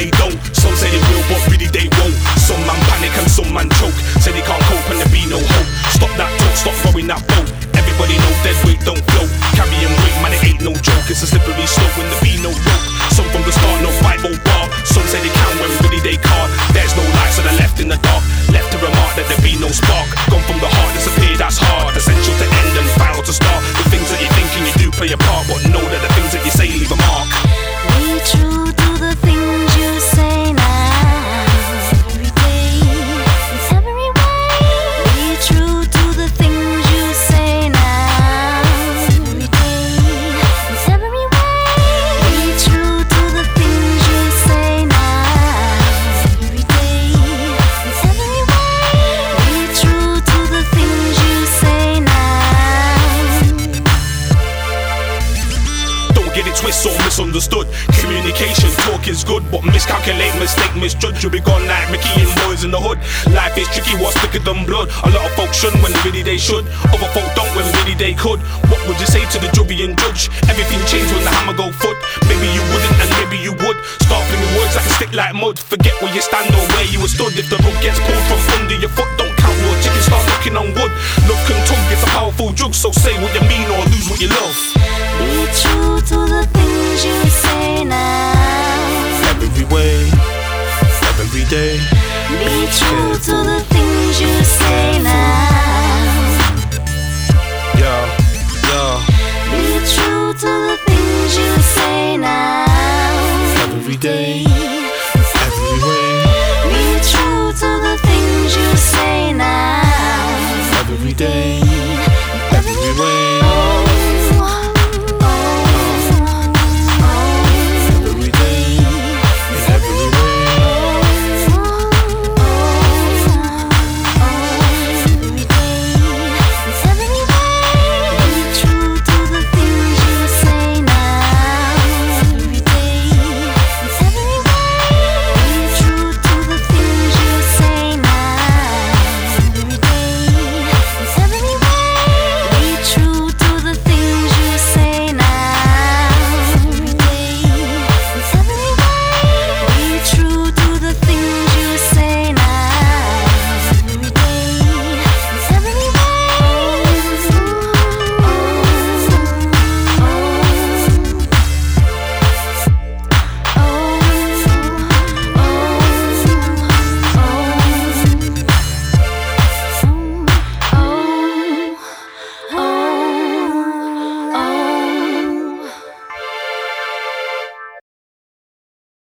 they don't. Some say they will, but really they won't. Some man panic and some man choke. Say they can't cope and there be no hope. Stop that talk, stop throwing that boat. Everybody know dead weight don't float. Carrying weight, man, it ain't no joke. It's a slippery slope when there be no rope. Some from the start, no 50 bar. Some say they can when really they can't. There's no light, so they're left in the dark. Left to remark that there be no spark. Gone from the heart, disappear, that's hard. Essential to end and final to start. The things that you think and you do play a part, but know that it twists or misunderstood. Communication, talk is good, but miscalculate, mistake, misjudge. You'll be gone like Mickey and boys in the hood. Life is tricky, what's thicker than blood? A lot of folks should when really they should. Other folk don't when really they could. What would you say to the jury and judge? Everything changed when the hammer go foot. Maybe you wouldn't and maybe you would. Start flinging words like a stick like mud. Forget where you stand or where you were stood. If the rug gets pulled from under your foot, don't count your chicken, start knocking on wood. Love can talk true to the things you say.